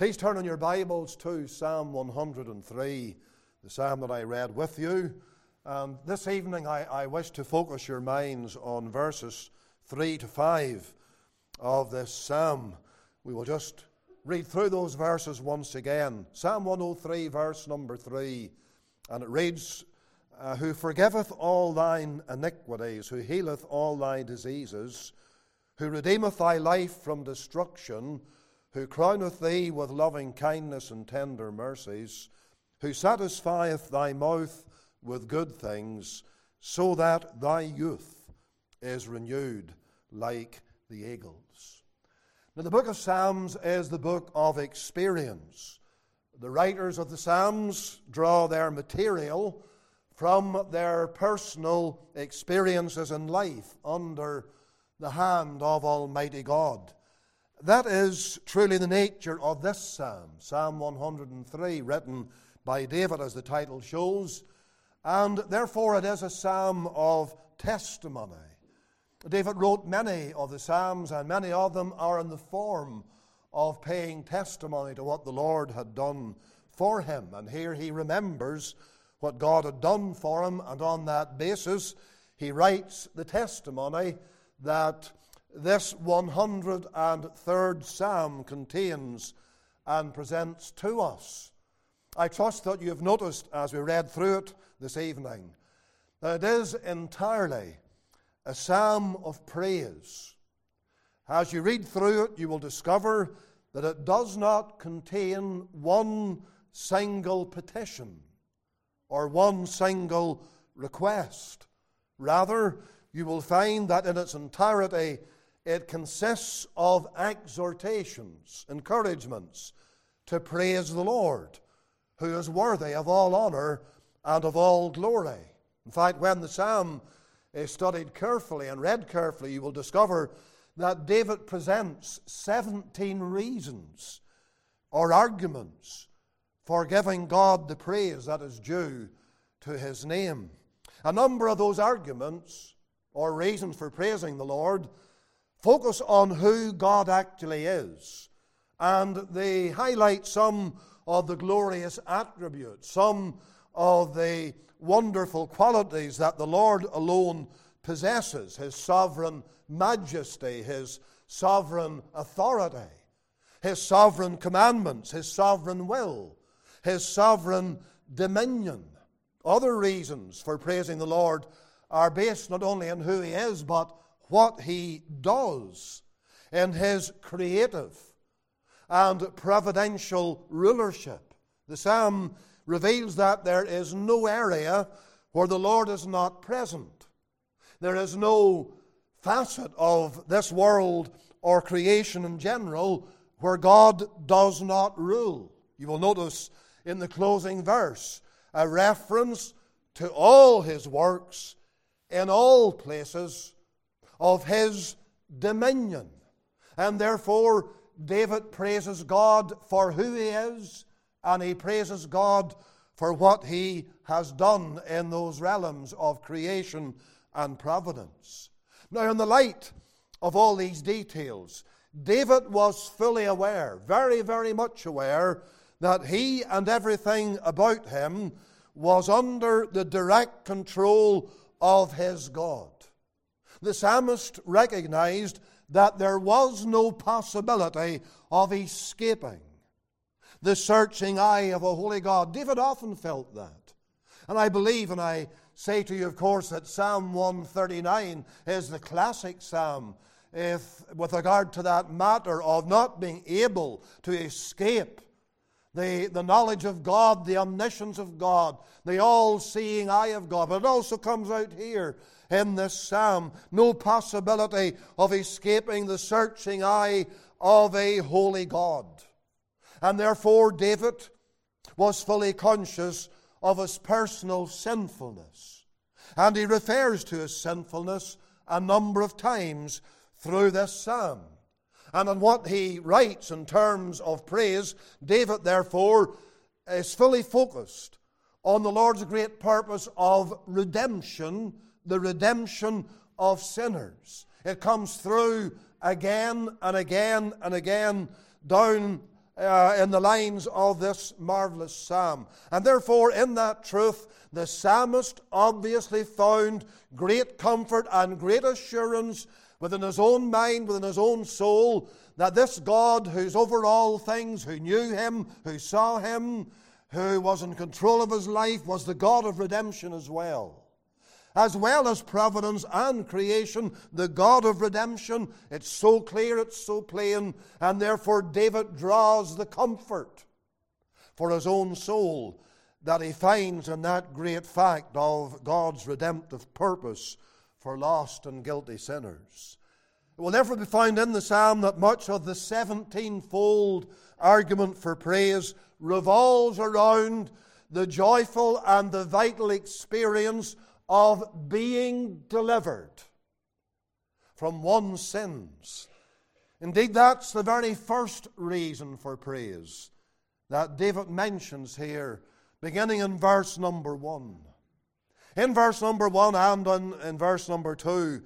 Please turn in your Bibles to Psalm 103, the psalm that I read with you. And this evening, I, I, wish to focus your minds on verses 3 to 5 of this psalm. We will just read through those verses once again. Psalm 103, verse number 3, and it reads uh, Who forgiveth all thine iniquities, who healeth all thy diseases, who redeemeth thy life from destruction who crowneth thee with loving kindness and tender mercies, who satisfieth thy mouth with good things, so that thy youth is renewed like the eagles. Now, the book of Psalms is the book of experience. The writers of the Psalms draw their material from their personal experiences in life under the hand of Almighty God. That is truly the nature of this psalm, Psalm 103, written by David, as the title shows, and therefore it is a psalm of testimony. David wrote many of the psalms, and many of them are in the form of paying testimony to what the Lord had done for him. And here he remembers what God had done for him, and on that basis, he writes the testimony that this 103rd Psalm contains and presents to us. I trust that you have noticed as we read through it this evening that it is entirely a psalm of praise. As you read through it, you will discover that it does not contain one single petition or one single request. Rather, you will find that in its entirety it consists of exhortations, encouragements to praise the Lord, who is worthy of all honor and of all glory. In fact, when the psalm is studied carefully and read carefully, you will discover that David presents 17 reasons or arguments for giving God the praise that is due to his name. A number of those arguments or reasons for praising the Lord focus on who God actually is. And they highlight some of the glorious attributes, some of the wonderful qualities that the Lord alone possesses His sovereign majesty, His sovereign authority, His sovereign commandments, His sovereign will, His sovereign dominion. Other reasons for praising the Lord are based not only on who He is, but what he does in his creative and providential rulership. The psalm reveals that there is no area where the Lord is not present. There is no facet of this world or creation in general where God does not rule. You will notice in the closing verse a reference to all his works in all places of his dominion. And therefore, David praises God for who he is, and he praises God for what he has done in those realms of creation and providence. Now, in the light of all these details, David was fully aware, very, very much aware, that he and everything about him was under the direct control of his God the psalmist recognized that there was no possibility of escaping the searching eye of a holy God. David often felt that. And I believe, and I say to you, of course, that Psalm 139 is the classic psalm if, with regard to that matter of not being able to escape the, the knowledge of God, the omniscience of God, the all seeing eye of God. But it also comes out here in this psalm. No possibility of escaping the searching eye of a holy God. And therefore, David was fully conscious of his personal sinfulness. And he refers to his sinfulness a number of times through this psalm. And in what he writes in terms of praise, David, therefore, is fully focused on the Lord's great purpose of redemption the redemption of sinners. It comes through again and again and again down uh, in the lines of this marvelous psalm. And therefore, in that truth, the psalmist obviously found great comfort and great assurance within his own mind, within his own soul, that this God who's over all things, who knew him, who saw him, who was in control of his life, was the God of redemption as well. As well as providence and creation, the God of redemption. It's so clear, it's so plain, and therefore David draws the comfort for his own soul that he finds in that great fact of God's redemptive purpose for lost and guilty sinners. It will therefore be found in the psalm that much of the 17 fold argument for praise revolves around the joyful and the vital experience of being delivered from one's sins. Indeed, that's the very first reason for praise that David mentions here, beginning in verse number one. In verse number one and in, in verse number two,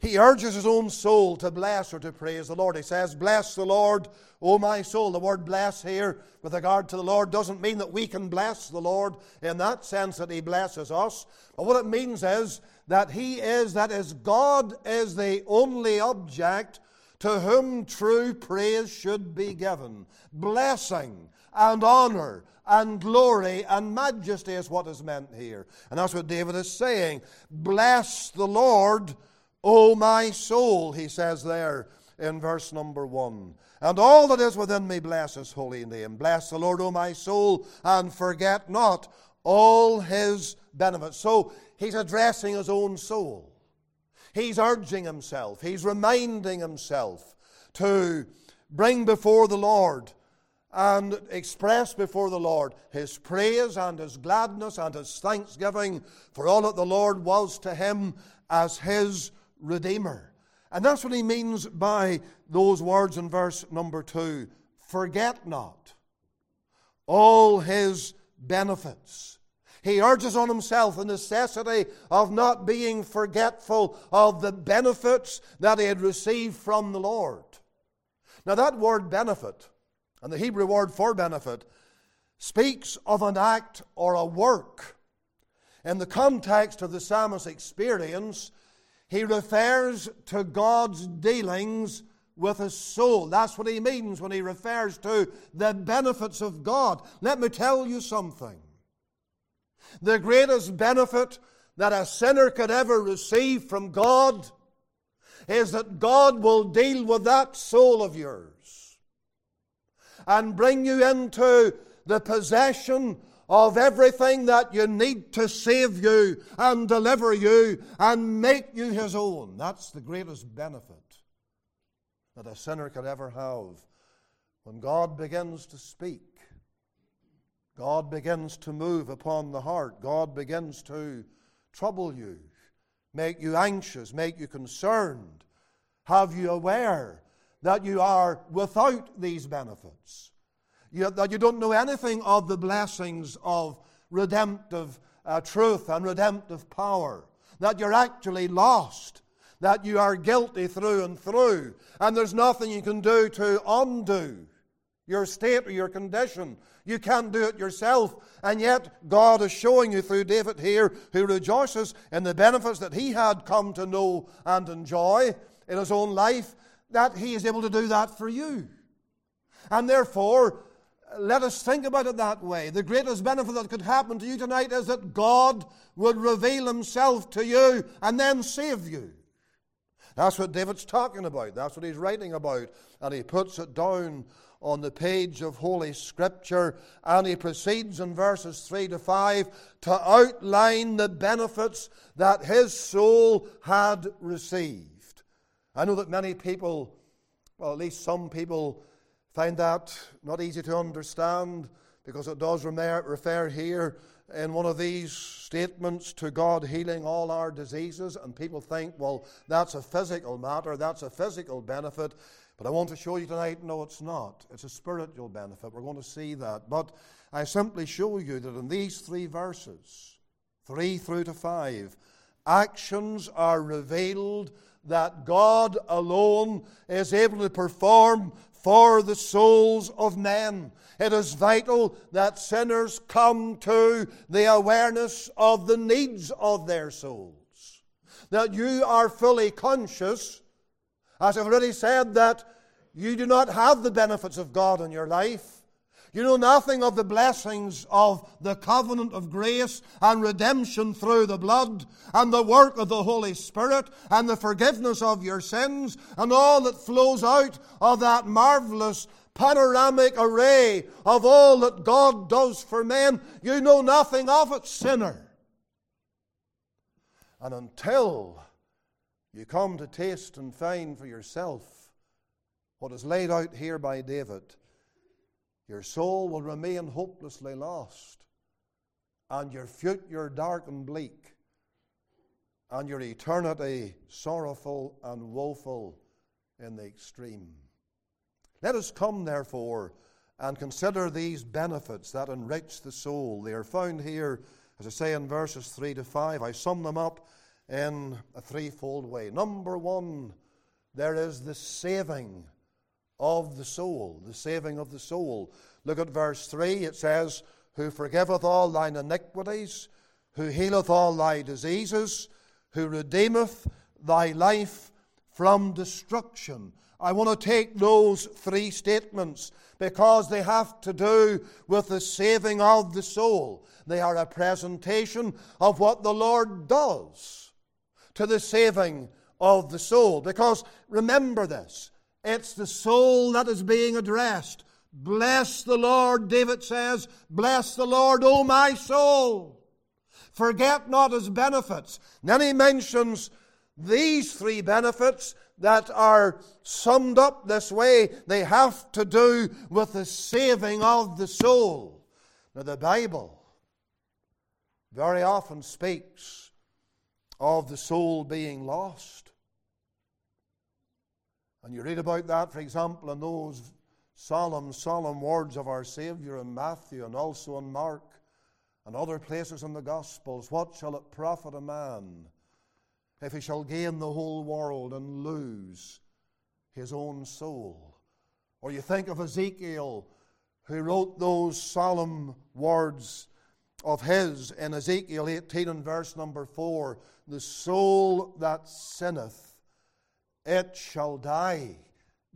he urges his own soul to bless or to praise the Lord. He says, Bless the Lord, O my soul. The word bless here, with regard to the Lord, doesn't mean that we can bless the Lord in that sense that he blesses us. But what it means is that he is, that is, God is the only object to whom true praise should be given. Blessing and honor and glory and majesty is what is meant here. And that's what David is saying. Bless the Lord, O my soul, he says there in verse number one. And all that is within me bless his holy name. Bless the Lord, O my soul, and forget not all his benefits. So he's addressing his own soul. He's urging himself, he's reminding himself to bring before the Lord and express before the Lord his praise and his gladness and his thanksgiving for all that the Lord was to him as his Redeemer. And that's what he means by those words in verse number two forget not all his benefits. He urges on himself the necessity of not being forgetful of the benefits that he had received from the Lord. Now, that word benefit, and the Hebrew word for benefit, speaks of an act or a work. In the context of the psalmist's experience, he refers to God's dealings with his soul. That's what he means when he refers to the benefits of God. Let me tell you something. The greatest benefit that a sinner could ever receive from God is that God will deal with that soul of yours and bring you into the possession of everything that you need to save you and deliver you and make you his own. That's the greatest benefit that a sinner could ever have. When God begins to speak, God begins to move upon the heart, God begins to trouble you, make you anxious, make you concerned, have you aware that you are without these benefits you, that you don't know anything of the blessings of redemptive uh, truth and redemptive power, that you're actually lost, that you are guilty through and through, and there's nothing you can do to undo your state or your condition. You can't do it yourself. And yet, God is showing you through David here, who rejoices in the benefits that he had come to know and enjoy in his own life, that he is able to do that for you. And therefore, let us think about it that way. The greatest benefit that could happen to you tonight is that God would reveal himself to you and then save you. That's what David's talking about. That's what he's writing about. And he puts it down on the page of Holy Scripture. And he proceeds in verses 3 to 5 to outline the benefits that his soul had received. I know that many people, well, at least some people, find that not easy to understand because it does refer here in one of these statements to God healing all our diseases, and people think, well, that's a physical matter, that's a physical benefit. But I want to show you tonight, no, it's not. It's a spiritual benefit. We're going to see that. But I simply show you that in these three verses, 3 through to 5, actions are revealed that God alone is able to perform for the souls of men. It is vital that sinners come to the awareness of the needs of their souls. That you are fully conscious, as I've already said, that you do not have the benefits of God in your life. You know nothing of the blessings of the covenant of grace and redemption through the blood and the work of the Holy Spirit and the forgiveness of your sins and all that flows out of that marvelous panoramic array of all that God does for men. You know nothing of it, sinner. And until you come to taste and find for yourself what is laid out here by David, your soul will remain hopelessly lost, and your future dark and bleak, and your eternity sorrowful and woeful in the extreme. Let us come, therefore, and consider these benefits that enrich the soul. They are found here, as I say, in verses 3 to 5. I sum them up in a threefold way. Number one, there is the saving of the soul, the saving of the soul. Look at verse 3. It says, Who forgiveth all thine iniquities, who healeth all thy diseases, who redeemeth thy life from destruction. I want to take those three statements because they have to do with the saving of the soul. They are a presentation of what the Lord does to the saving of the soul. Because remember this it's the soul that is being addressed. Bless the Lord, David says, Bless the Lord, O my soul. Forget not his benefits. then he mentions these three benefits that are summed up this way. They have to do with the saving of the soul. Now, the Bible very often speaks of the soul being lost. And you read about that, for example, in those solemn, solemn words of our Savior in Matthew and also in Mark and other places in the Gospels. What shall it profit a man if he shall gain the whole world and lose his own soul? Or you think of Ezekiel, who wrote those solemn words of his in Ezekiel 18 and verse number 4 The soul that sinneth it shall die.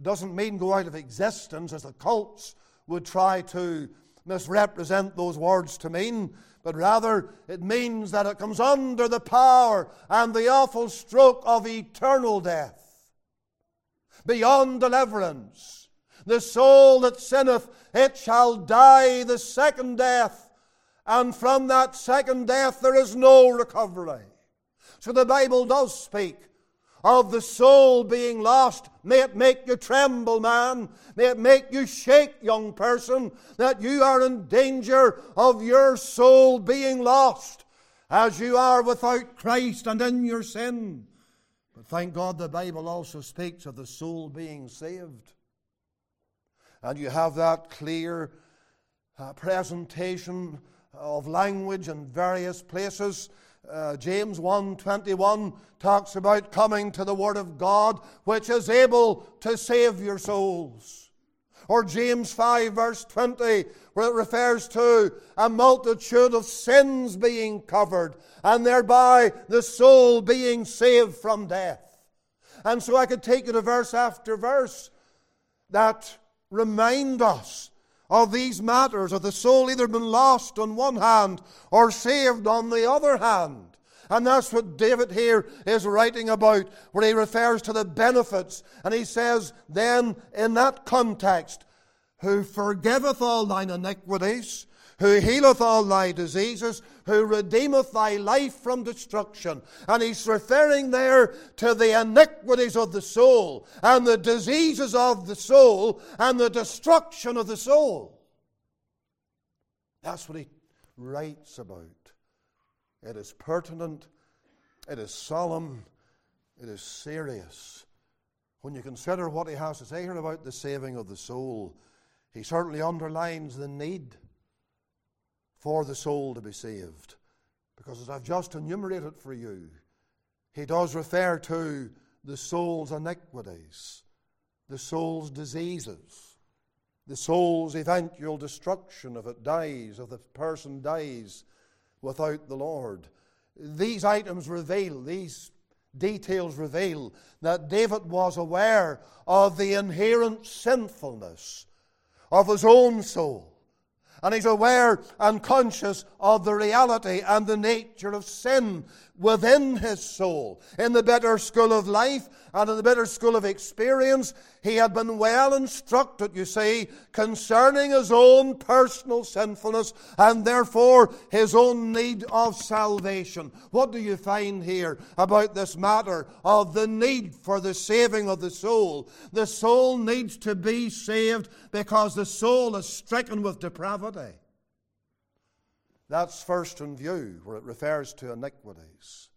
Doesn't mean go out of existence as the cults would try to misrepresent those words to mean, but rather it means that it comes under the power and the awful stroke of eternal death. Beyond deliverance, the soul that sinneth, it shall die the second death, and from that second death there is no recovery. So the Bible does speak of the soul being lost. May it make you tremble, man. May it make you shake, young person, that you are in danger of your soul being lost as you are without Christ and in your sin. But thank God the Bible also speaks of the soul being saved. And you have that clear uh, presentation of language in various places uh, James 1:21 talks about coming to the word of God which is able to save your souls. Or James 5 verse 20 where it refers to a multitude of sins being covered and thereby the soul being saved from death. And so I could take you to verse after verse that remind us of these matters of the soul either been lost on one hand or saved on the other hand. And that's what David here is writing about, where he refers to the benefits. And he says, then in that context, who forgiveth all thine iniquities, who healeth all thy diseases, who redeemeth thy life from destruction. And he's referring there to the iniquities of the soul, and the diseases of the soul, and the destruction of the soul. That's what he writes about. It is pertinent, it is solemn, it is serious. When you consider what he has to say here about the saving of the soul, he certainly underlines the need for the soul to be saved. Because as I've just enumerated for you, he does refer to the soul's iniquities. the soul's diseases, the soul's eventual destruction if it dies, if the person dies without the Lord. These items reveal, these details reveal that David was aware of the inherent sinfulness of his own soul. And he's aware and conscious of the reality and the nature of sin within his soul. In the better school of life and in the better school of experience, he had been well instructed, you see, concerning his own personal sinfulness and therefore his own need of salvation. What do you find here about this matter of the need for the saving of the soul? The soul needs to be saved because the soul is stricken with depravity. That's first in view, where it refers to iniquities.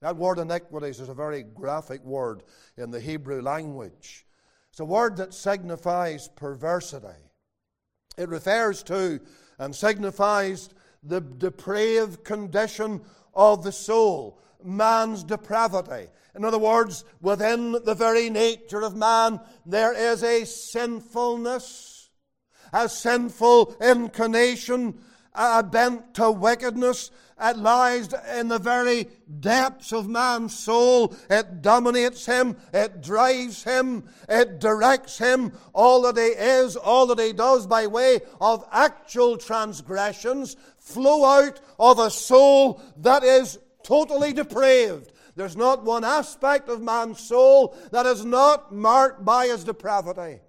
That word iniquities is a very graphic word in the Hebrew language. It's a word that signifies perversity. It refers to and signifies the depraved condition of the soul, man's depravity. In other words, within the very nature of man, there is a sinfulness, a sinful inclination a bent to wickedness. It lies in the very depths of man's soul. It dominates him. It drives him. It directs him. All that he is, all that he does by way of actual transgressions flow out of a soul that is totally depraved. There's not one aspect of man's soul that is not marked by his depravity.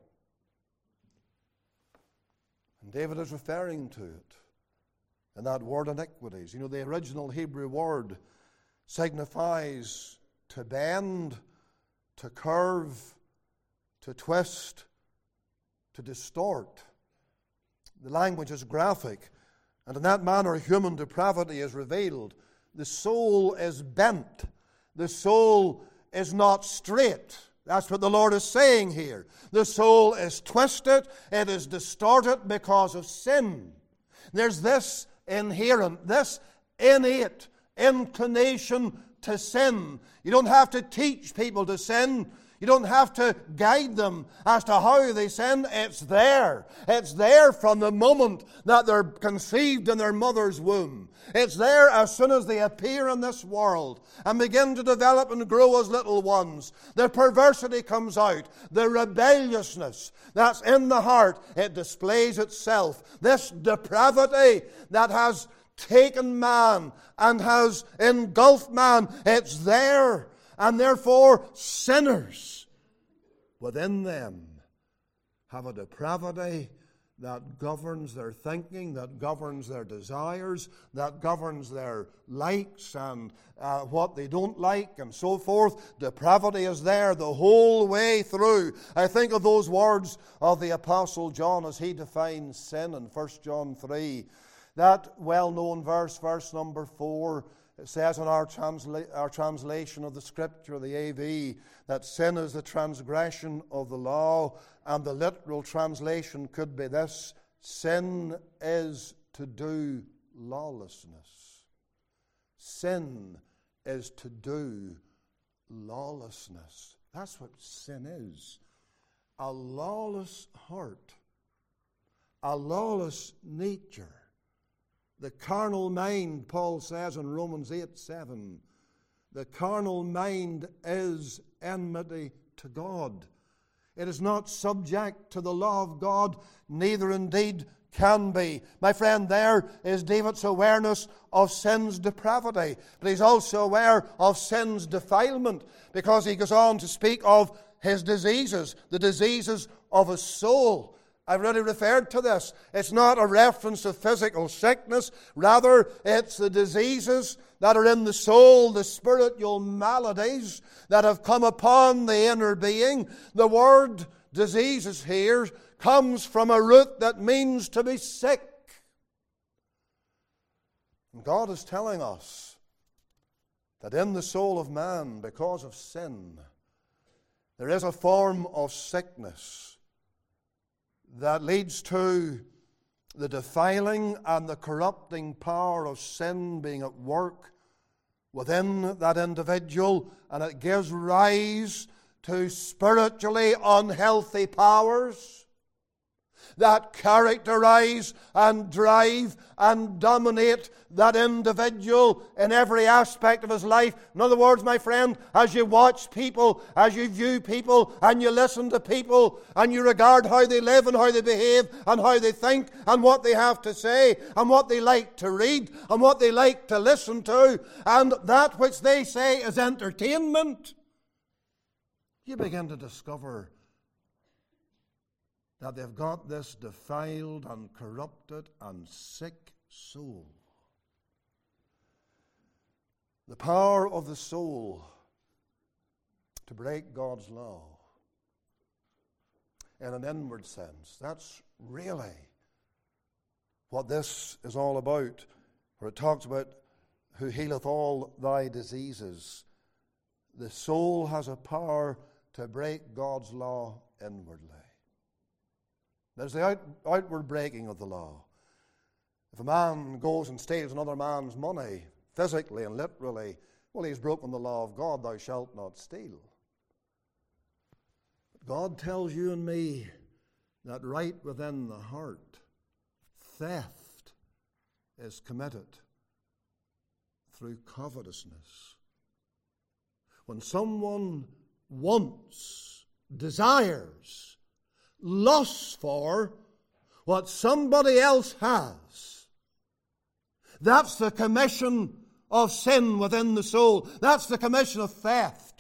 And David is referring to it and that word iniquities. You know, the original Hebrew word signifies to bend, to curve, to twist, to distort. The language is graphic, and in that manner, human depravity is revealed. The soul is bent, the soul is not straight. That's what the Lord is saying here. The soul is twisted, it is distorted because of sin. There's this inherent, this innate inclination to sin. You don't have to teach people to sin. You don't have to guide them as to how they sin. It's there. It's there from the moment that they're conceived in their mother's womb. It's there as soon as they appear in this world and begin to develop and grow as little ones. The perversity comes out, the rebelliousness that's in the heart, it displays itself. This depravity that has taken man and has engulfed man, it's there and therefore sinners within them have a depravity that governs their thinking, that governs their desires, that governs their likes and uh, what they don't like, and so forth. Depravity is there the whole way through. I think of those words of the Apostle John as he defines sin in 1 John 3. That well known verse, verse number 4 it says in our, transla- our translation of the scripture, the AV, that sin is the transgression of the law, and the literal translation could be this sin is to do lawlessness. Sin is to do lawlessness. That's what sin is a lawless heart, a lawless nature. The carnal mind, Paul says in Romans 8 7, the carnal mind is enmity to God. It is not subject to the law of God, neither indeed can be. My friend, there is David's awareness of sin's depravity, but he's also aware of sin's defilement because he goes on to speak of his diseases, the diseases of his soul. I've already referred to this. It's not a reference to physical sickness, rather, it's the diseases that are in the soul, the spiritual maladies that have come upon the inner being. The word diseases here comes from a root that means to be sick. And God is telling us that in the soul of man, because of sin, there is a form of sickness that leads to the defiling and the corrupting power of sin being at work within that individual, and it gives rise to spiritually unhealthy powers that characterize and drive and dominate that individual in every aspect of his life. In other words, my friend, as you watch people, as you view people, and you listen to people, and you regard how they live and how they behave, and how they think, and what they have to say, and what they like to read, and what they like to listen to, and that which they say is entertainment, you begin to discover that they've got this defiled and corrupted and sick soul. The power of the soul to break God's law in an inward sense. That's really what this is all about, where it talks about who healeth all thy diseases. The soul has a power to break God's law inwardly. There's the out, outward breaking of the law. If a man goes and steals another man's money, physically and literally, well, he's broken the law of God, thou shalt not steal. But God tells you and me that right within the heart, theft is committed through covetousness. When someone wants, desires, lusts for what somebody else has. That's the commission of sin within the soul. That's the commission of theft.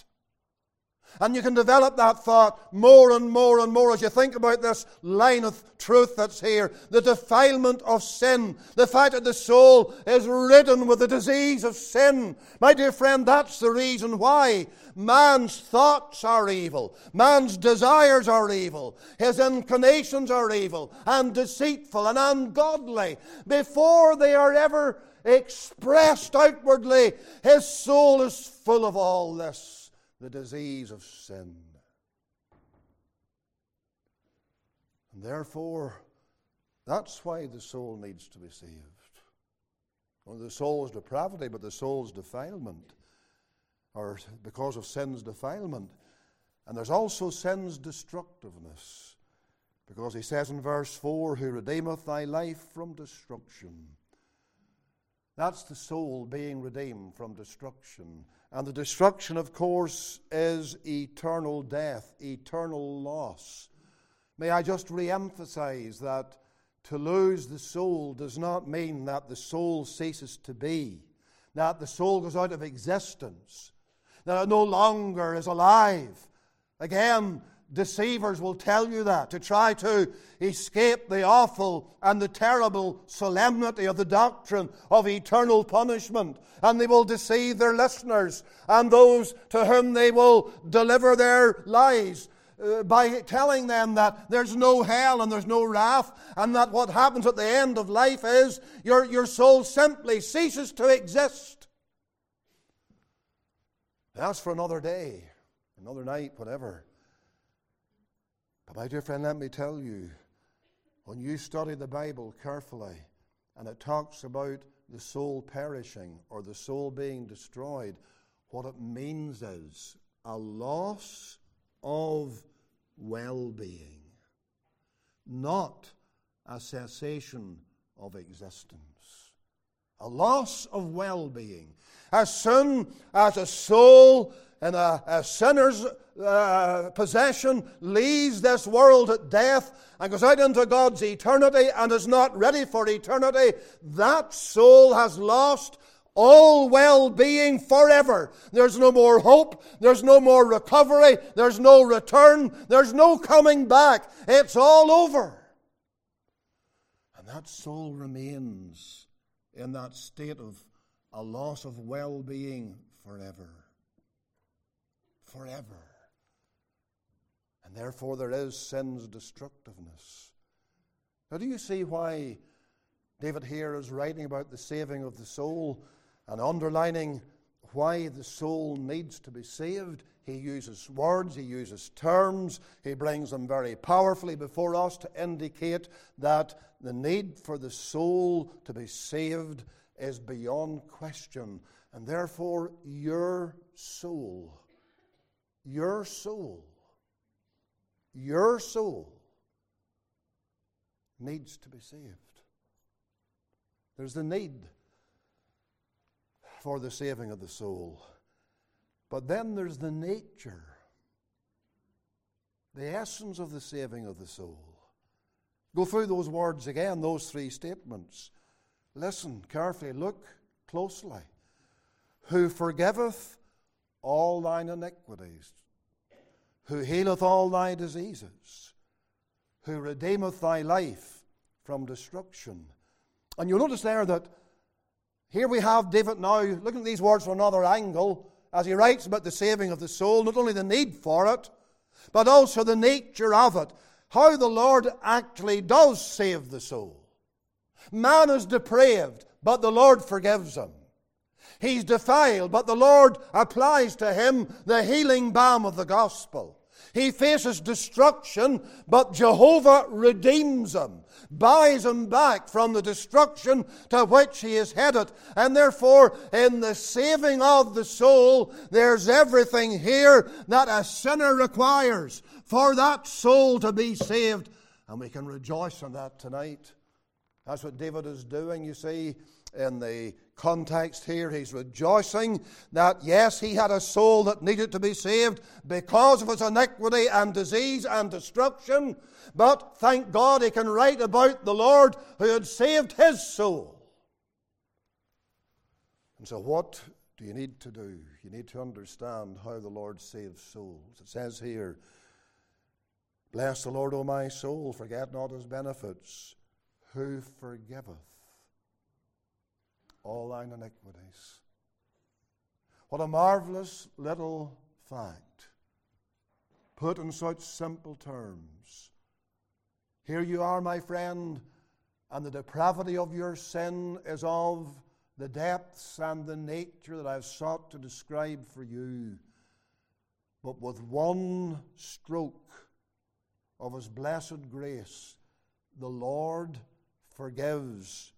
And you can develop that thought more and more and more as you think about this line of truth that's here. The defilement of sin. The fact that the soul is ridden with the disease of sin. My dear friend, that's the reason why man's thoughts are evil. Man's desires are evil. His inclinations are evil and deceitful and ungodly. Before they are ever expressed outwardly, his soul is full of all this the disease of sin. And therefore, that's why the soul needs to be saved. Well, the soul's depravity, but the soul's defilement, or because of sin's defilement. And there's also sin's destructiveness, because he says in verse 4 Who redeemeth thy life from destruction. That's the soul being redeemed from destruction. And the destruction, of course, is eternal death, eternal loss. May I just re emphasize that to lose the soul does not mean that the soul ceases to be, that the soul goes out of existence, that it no longer is alive. Again, Deceivers will tell you that to try to escape the awful and the terrible solemnity of the doctrine of eternal punishment. And they will deceive their listeners and those to whom they will deliver their lies. Uh, by telling them that there's no hell and there's no wrath, and that what happens at the end of life is your, your soul simply ceases to exist. That's for another day, another night, whatever. But, my dear friend, let me tell you, when you study the Bible carefully and it talks about the soul perishing or the soul being destroyed, what it means is a loss of well being, not a cessation of existence. A loss of well being. As soon as a soul in a, a sinner's uh, possession leaves this world at death and goes out into God's eternity and is not ready for eternity, that soul has lost all well being forever. There's no more hope. There's no more recovery. There's no return. There's no coming back. It's all over. And that soul remains in that state of a loss of well being forever forever. And therefore, there is sin's destructiveness. Now, do you see why David here is writing about the saving of the soul and underlining why the soul needs to be saved? He uses words, he uses terms, he brings them very powerfully before us to indicate that the need for the soul to be saved is beyond question. And therefore, your soul your soul, your soul needs to be saved. There's the need for the saving of the soul. But then there's the nature, the essence of the saving of the soul. Go through those words again, those three statements. Listen carefully, look closely. Who forgiveth all thine iniquities, who healeth all thy diseases, who redeemeth thy life from destruction. And you'll notice there that here we have David now looking at these words from another angle as he writes about the saving of the soul, not only the need for it, but also the nature of it. How the Lord actually does save the soul. Man is depraved, but the Lord forgives him. He's defiled, but the Lord applies to him the healing balm of the gospel. He faces destruction, but Jehovah redeems him, buys him back from the destruction to which he is headed. And therefore, in the saving of the soul, there's everything here that a sinner requires for that soul to be saved. And we can rejoice in that tonight. That's what David is doing, you see, in the context here. He's rejoicing that, yes, he had a soul that needed to be saved because of his iniquity and disease and destruction. But thank God he can write about the Lord who had saved his soul. And so, what do you need to do? You need to understand how the Lord saves souls. It says here, Bless the Lord, O my soul, forget not his benefits, who forgiveth all thine iniquities. What a marvelous little fact, put in such simple terms. Here you are, my friend, and the depravity of your sin is of the depths and the nature that I've sought to describe for you. But with one stroke of His blessed grace, the Lord forgives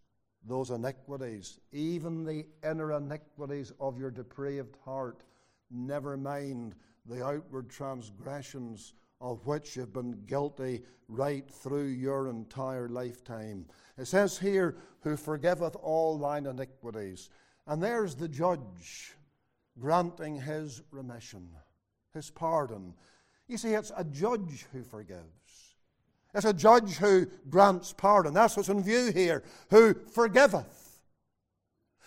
those iniquities, even the inner iniquities of your depraved heart, never mind the outward transgressions of which you've been guilty right through your entire lifetime. It says here, Who forgiveth all thine iniquities. And there's the judge granting his remission, his pardon. You see, it's a judge who forgives. It's a judge who grants pardon. That's what's in view here, who forgiveth.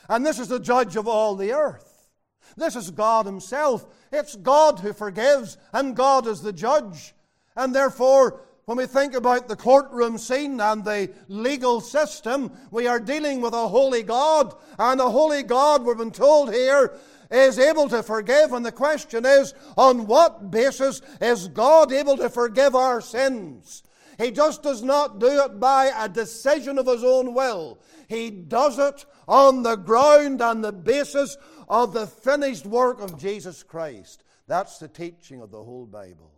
And this is the judge of all the earth. This is God Himself. It's God who forgives, and God is the judge. And therefore, when we think about the courtroom scene and the legal system, we are dealing with a holy God. And a holy God, we've been told here, is able to forgive. And the question is, on what basis is God able to forgive our sins? He just does not do it by a decision of his own will. He does it on the ground and the basis of the finished work of Jesus Christ. That's the teaching of the whole Bible.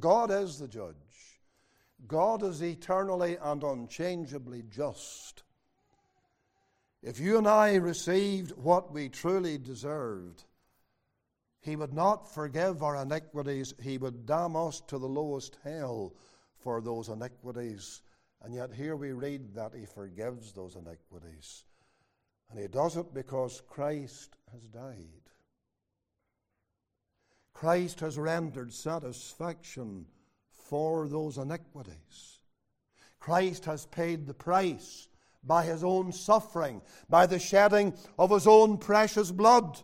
God is the judge. God is eternally and unchangeably just. If you and I received what we truly deserved, he would not forgive our iniquities. He would damn us to the lowest hell for those iniquities. And yet, here we read that He forgives those iniquities. And He does it because Christ has died. Christ has rendered satisfaction for those iniquities. Christ has paid the price by His own suffering, by the shedding of His own precious blood.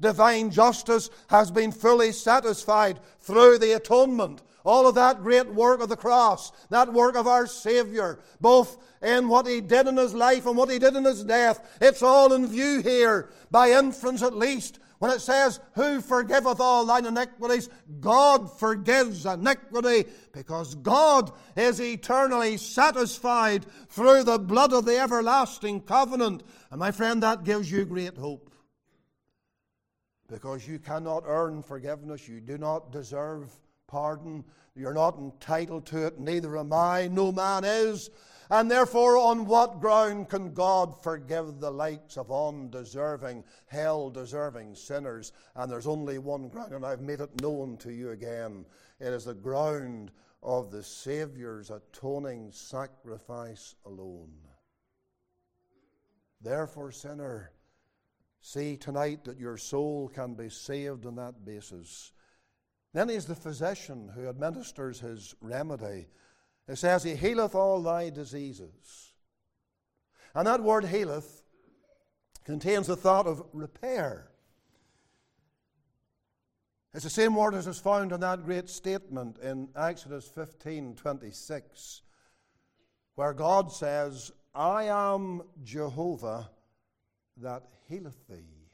Divine justice has been fully satisfied through the atonement. All of that great work of the cross, that work of our Savior, both in what He did in His life and what He did in His death, it's all in view here, by inference at least. When it says, Who forgiveth all thine iniquities? God forgives iniquity because God is eternally satisfied through the blood of the everlasting covenant. And my friend, that gives you great hope because you cannot earn forgiveness. You do not deserve pardon. You're not entitled to it. Neither am I. No man is. And therefore, on what ground can God forgive the likes of undeserving, hell deserving sinners? And there's only one ground, and I've made it known to you again. It is the ground of the Saviour's atoning sacrifice alone. Therefore, sinner, see tonight that your soul can be saved on that basis. Then he's the physician who administers his remedy. It says, He healeth all thy diseases. And that word healeth contains the thought of repair. It's the same word as is found in that great statement in Exodus 15 26, where God says, I am Jehovah that healeth thee.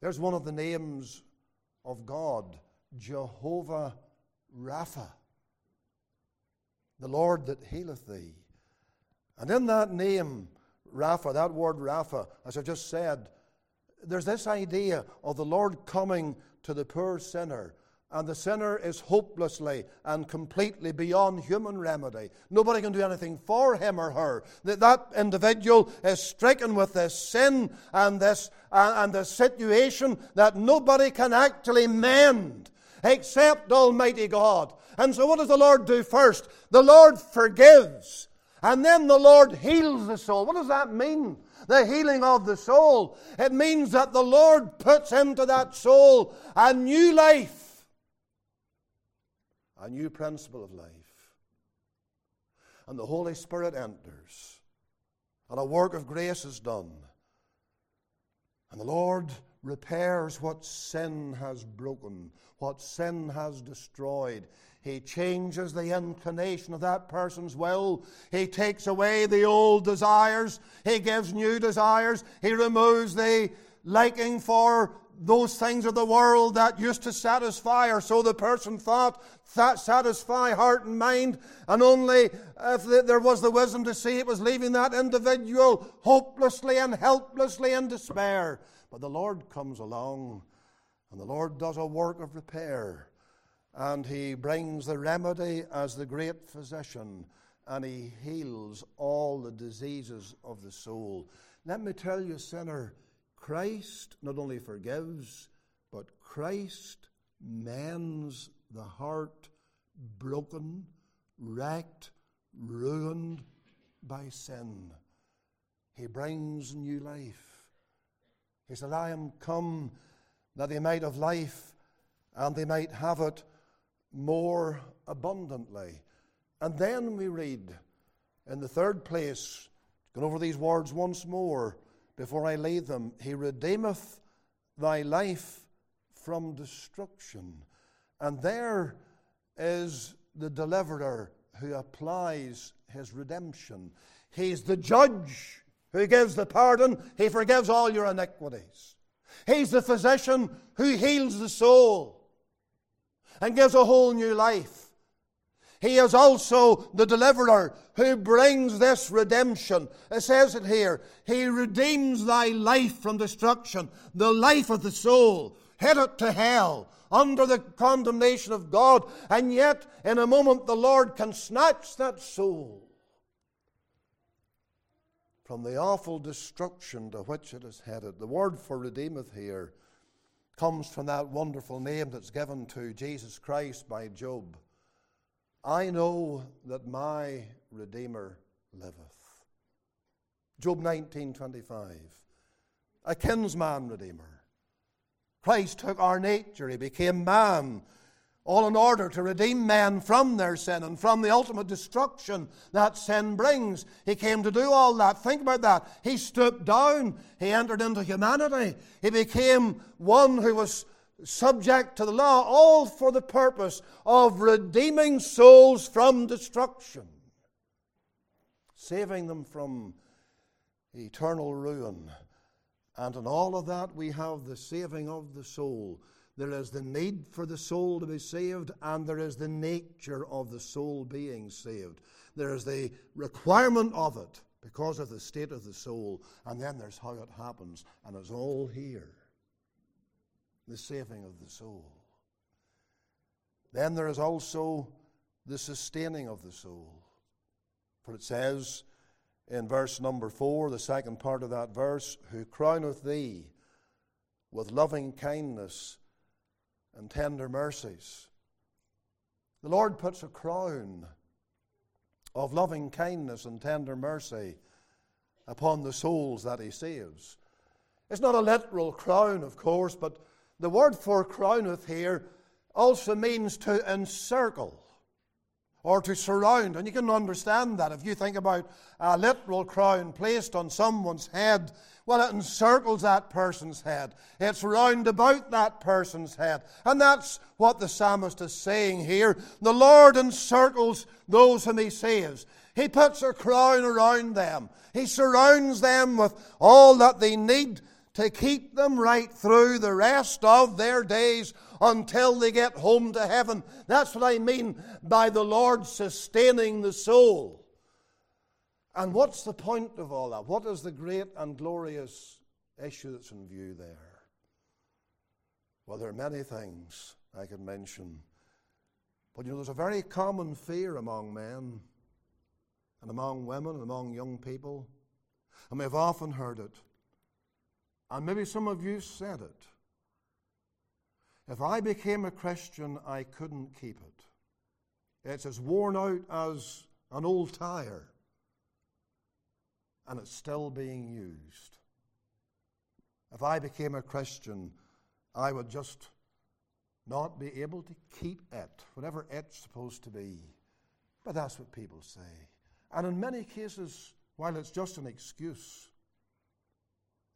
There's one of the names of God, Jehovah Rapha, the Lord that healeth thee. And in that name, Rapha, that word Rapha, as I've just said, there's this idea of the Lord coming to the poor sinner and the sinner is hopelessly and completely beyond human remedy. Nobody can do anything for him or her. That, individual is stricken with this sin and this, uh, and this situation that nobody can actually mend except Almighty God. And so, what does the Lord do first? The Lord forgives, and then the Lord heals the soul. What does that mean? The healing of the soul. It means that the Lord puts into that soul a new life a new principle of life. And the Holy Spirit enters, and a work of grace is done. And the Lord repairs what sin has broken, what sin has destroyed. He changes the inclination of that person's will. He takes away the old desires. He gives new desires. He removes the liking for those things of the world that used to satisfy, or so the person thought, that satisfy heart and mind, and only if there was the wisdom to see it was leaving that individual hopelessly and helplessly in despair. But the Lord comes along, and the Lord does a work of repair, and He brings the remedy as the great physician, and He heals all the diseases of the soul. Let me tell you, sinner, Christ not only forgives, but Christ mends the heart broken, wrecked, ruined by sin. He brings new life. He said, I am come that they might have life and they might have it more abundantly. And then we read in the third place, going over these words once more before I leave them, He redeemeth thy life from destruction. And there is the deliverer who applies his redemption. He's the judge who gives the pardon, he forgives all your iniquities. He's the physician who heals the soul and gives a whole new life. He is also the deliverer who brings this redemption. It says it here He redeems thy life from destruction, the life of the soul, headed to hell, under the condemnation of God. And yet, in a moment, the Lord can snatch that soul from the awful destruction to which it is headed. The word for redeemeth here comes from that wonderful name that's given to Jesus Christ by Job. I know that my Redeemer liveth. Job 19:25. A kinsman redeemer. Christ took our nature, he became man, all in order to redeem men from their sin and from the ultimate destruction that sin brings. He came to do all that. Think about that. He stooped down, he entered into humanity, he became one who was subject to the law, all for the purpose of redeeming souls from destruction, saving them from eternal ruin. And in all of that, we have the saving of the soul. There is the need for the soul to be saved, and there is the nature of the soul being saved. There is the requirement of it because of the state of the soul, and then there's how it happens, and it's all here the saving of the soul. Then there is also the sustaining of the soul. For it says in verse number 4, the second part of that verse, Who crowneth thee with loving kindness and tender mercies. The Lord puts a crown of loving kindness and tender mercy upon the souls that He saves. It's not a literal crown, of course, but the word for crowneth here also means to encircle or to surround. And you can understand that if you think about a literal crown placed on someone's head, well, it encircles that person's head. It's round about that person's head. And that's what the psalmist is saying here. The Lord encircles those whom he saves. He puts a crown around them. He surrounds them with all that they need to keep them right through the rest of their days until they get home to heaven. That's what I mean by the Lord sustaining the soul. And what's the point of all that? What is the great and glorious issue that's in view there? Well, there are many things I could mention. But you know, there's a very common fear among men and among women and among young people. And we've often heard it. And maybe some of you said it. If I became a Christian, I couldn't keep it. It's as worn out as an old tire, and it's still being used. If I became a Christian, I would just not be able to keep it, whatever it's supposed to be. But that's what people say. And in many cases, while it's just an excuse,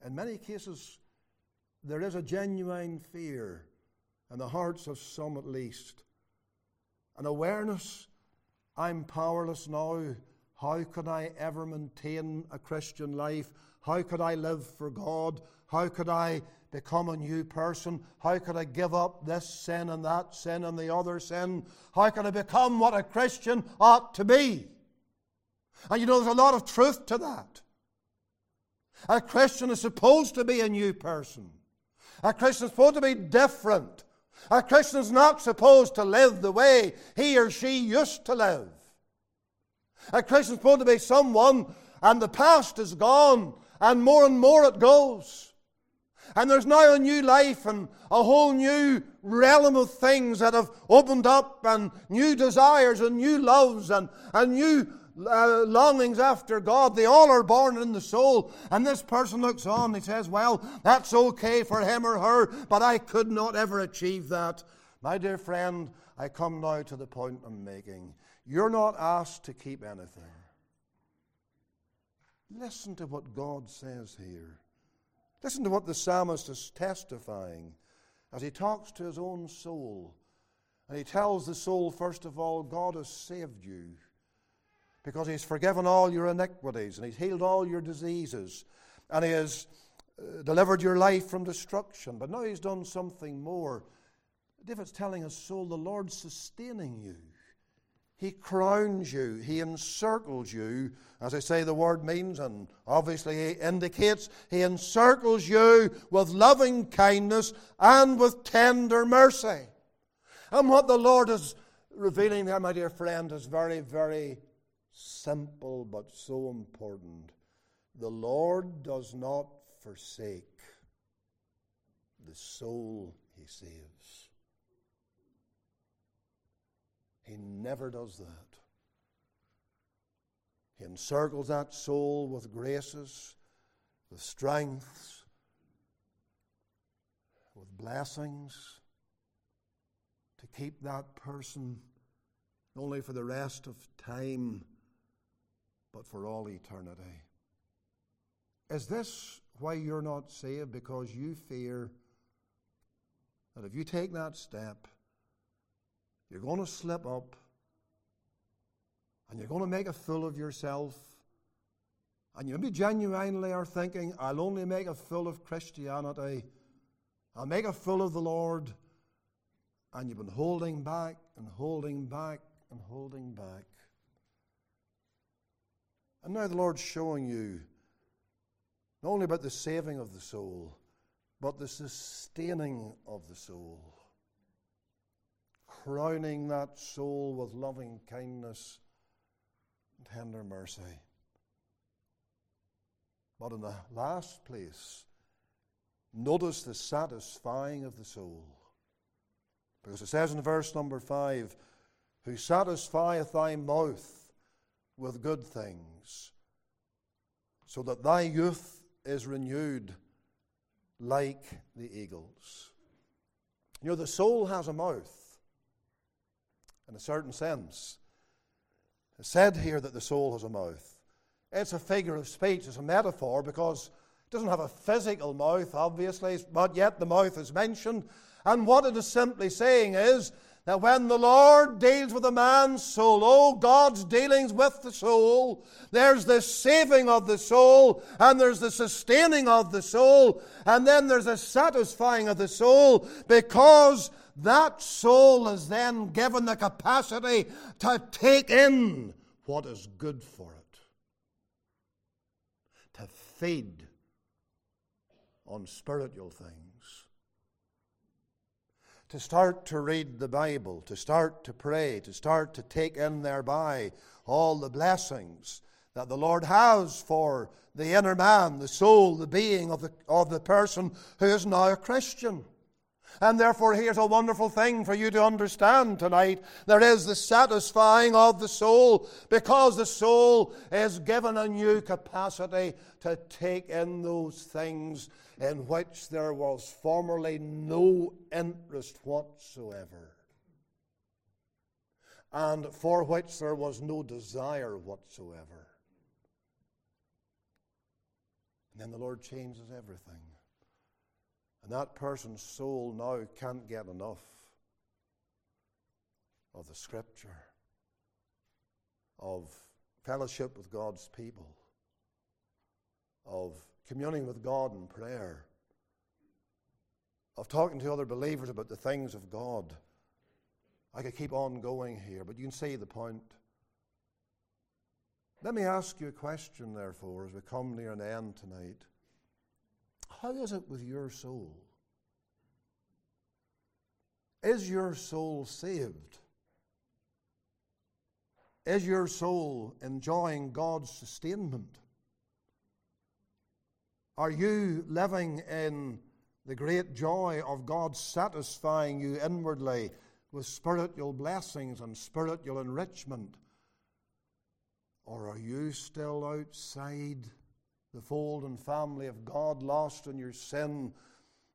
in many cases, there is a genuine fear in the hearts of some at least. An awareness I'm powerless now. How could I ever maintain a Christian life? How could I live for God? How could I become a new person? How could I give up this sin and that sin and the other sin? How could I become what a Christian ought to be? And you know, there's a lot of truth to that. A Christian is supposed to be a new person. A Christian is supposed to be different. A Christian is not supposed to live the way he or she used to live. A Christian is supposed to be someone, and the past is gone, and more and more it goes. And there's now a new life and a whole new realm of things that have opened up, and new desires and new loves and, and new uh, longings after God. They all are born in the soul. And this person looks on, he says, Well, that's okay for him or her, but I could not ever achieve that. My dear friend, I come now to the point I'm making. You're not asked to keep anything. Listen to what God says here. Listen to what the psalmist is testifying as he talks to his own soul. And he tells the soul, first of all, God has saved you because He's forgiven all your iniquities and He's healed all your diseases and He has uh, delivered your life from destruction. But now He's done something more. David's telling his soul, the Lord's sustaining you. He crowns you, He encircles you, as I say the word means, and obviously He indicates, He encircles you with loving kindness and with tender mercy. And what the Lord is revealing there, my dear friend, is very, very simple but so important. The Lord does not forsake the soul he saves. He never does that. He encircles that soul with graces, with strengths, with blessings to keep that person only for the rest of time but for all eternity. Is this why you're not saved? Because you fear that if you take that step, you're going to slip up and you're going to make a fool of yourself. And you maybe genuinely are thinking, I'll only make a fool of Christianity. I'll make a fool of the Lord. And you've been holding back and holding back and holding back. And now the Lord's showing you not only about the saving of the soul, but the sustaining of the soul. Crowning that soul with loving kindness tender mercy. But in the last place, notice the satisfying of the soul. Because it says in verse number 5 Who satisfieth thy mouth with good things, so that thy youth is renewed like the eagles. You know, the soul has a mouth, in a certain sense. It's said here that the soul has a mouth. It's a figure of speech, it's a metaphor because it doesn't have a physical mouth, obviously, but yet the mouth is mentioned. And what it is simply saying is that when the Lord deals with a man's soul, oh, God's dealings with the soul, there's the saving of the soul, and there's the sustaining of the soul, and then there's a satisfying of the soul because that soul is then given the capacity to take in what is good for it, to feed on spiritual things, to start to read the Bible, to start to pray, to start to take in thereby all the blessings that the Lord has for the inner man, the soul, the being of the, of the person who is now a Christian. And therefore, here's a wonderful thing for you to understand tonight. There is the satisfying of the soul because the soul is given a new capacity to take in those things in which there was formerly no interest whatsoever and for which there was no desire whatsoever. And then the Lord changes everything. And that person's soul now can't get enough of the Scripture, of fellowship with God's people, of communing with God in prayer, of talking to other believers about the things of God. I could keep on going here, but you can see the point. Let me ask you a question, therefore, as we come near an end tonight. How is it with your soul? Is your soul saved? Is your soul enjoying God's sustainment? Are you living in the great joy of God satisfying you inwardly with spiritual blessings and spiritual enrichment? Or are you still outside the fold and family of God, lost in your sin,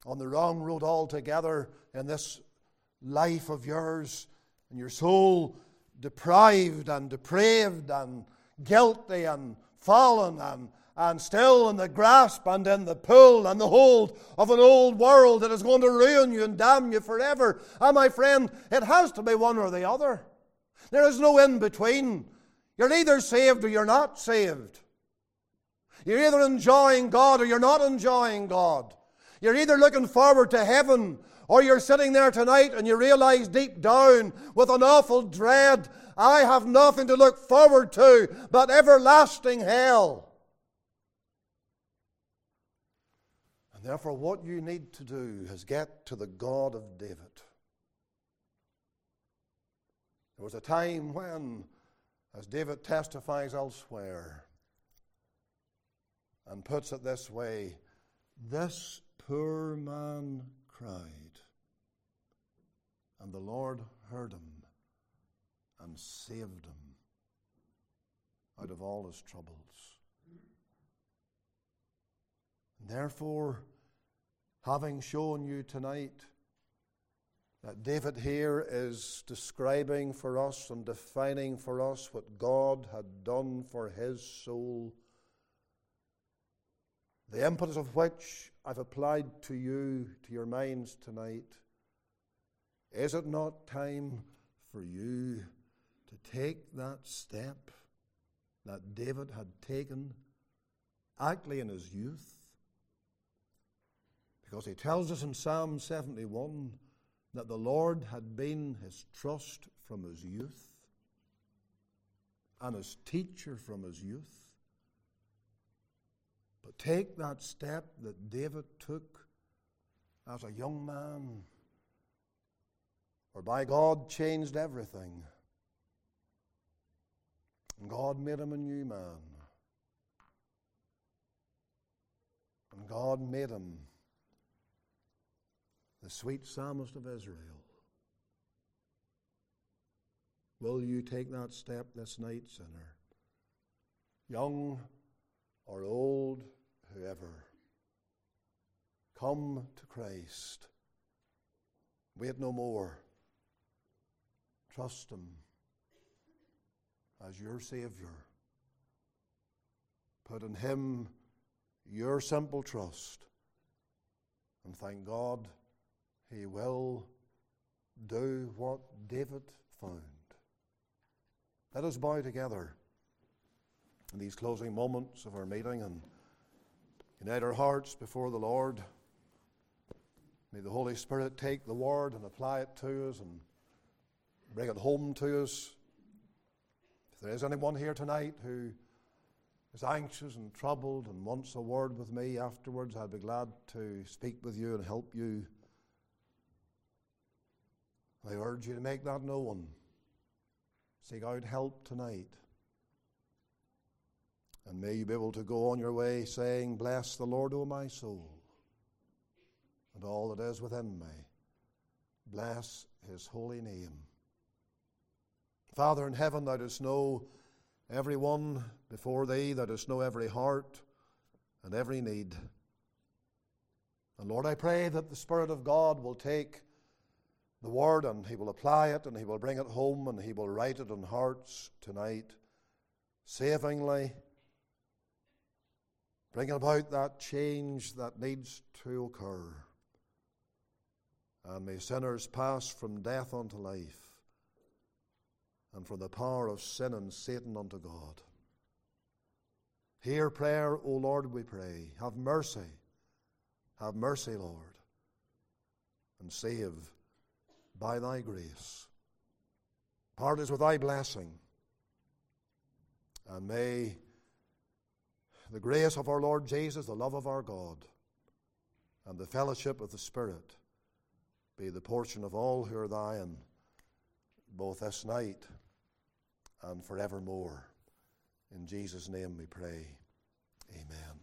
on the wrong road altogether in this life of yours, and your soul deprived and depraved and guilty and fallen and, and still in the grasp and in the pull and the hold of an old world that is going to ruin you and damn you forever. And my friend, it has to be one or the other. There is no in between. You're either saved or you're not saved. You're either enjoying God or you're not enjoying God. You're either looking forward to heaven or you're sitting there tonight and you realize deep down with an awful dread, I have nothing to look forward to but everlasting hell. And therefore, what you need to do is get to the God of David. There was a time when, as David testifies elsewhere, and puts it this way This poor man cried, and the Lord heard him and saved him out of all his troubles. Therefore, having shown you tonight that David here is describing for us and defining for us what God had done for his soul the impetus of which I've applied to you, to your minds tonight. Is it not time for you to take that step that David had taken, actually in his youth? Because he tells us in Psalm 71 that the Lord had been his trust from his youth and his teacher from his youth. Take that step that David took as a young man, whereby God changed everything. And God made him a new man. And God made him the sweet psalmist of Israel. Will you take that step this night, sinner? Young or old, whoever. Come to Christ. Wait no more. Trust Him as your Savior. Put in Him your simple trust. And thank God He will do what David found. Let us bow together in these closing moments of our meeting and unite our hearts before the Lord. May the Holy Spirit take the word and apply it to us and bring it home to us. If there is anyone here tonight who is anxious and troubled and wants a word with me afterwards, I'll be glad to speak with you and help you. I urge you to make that known. Seek out help tonight. And may you be able to go on your way saying, Bless the Lord, O my soul, and all that is within me. Bless his holy name. Father in heaven, thou dost know every one before thee, thou dost know every heart and every need. And Lord, I pray that the Spirit of God will take the word and he will apply it and he will bring it home and he will write it on hearts tonight, savingly Bring about that change that needs to occur. And may sinners pass from death unto life and from the power of sin and Satan unto God. Hear prayer, O Lord, we pray. Have mercy. Have mercy, Lord, and save by thy grace. Part is with thy blessing. And may the grace of our Lord Jesus, the love of our God, and the fellowship of the Spirit be the portion of all who are thine, both this night and forevermore. In Jesus' name we pray. Amen.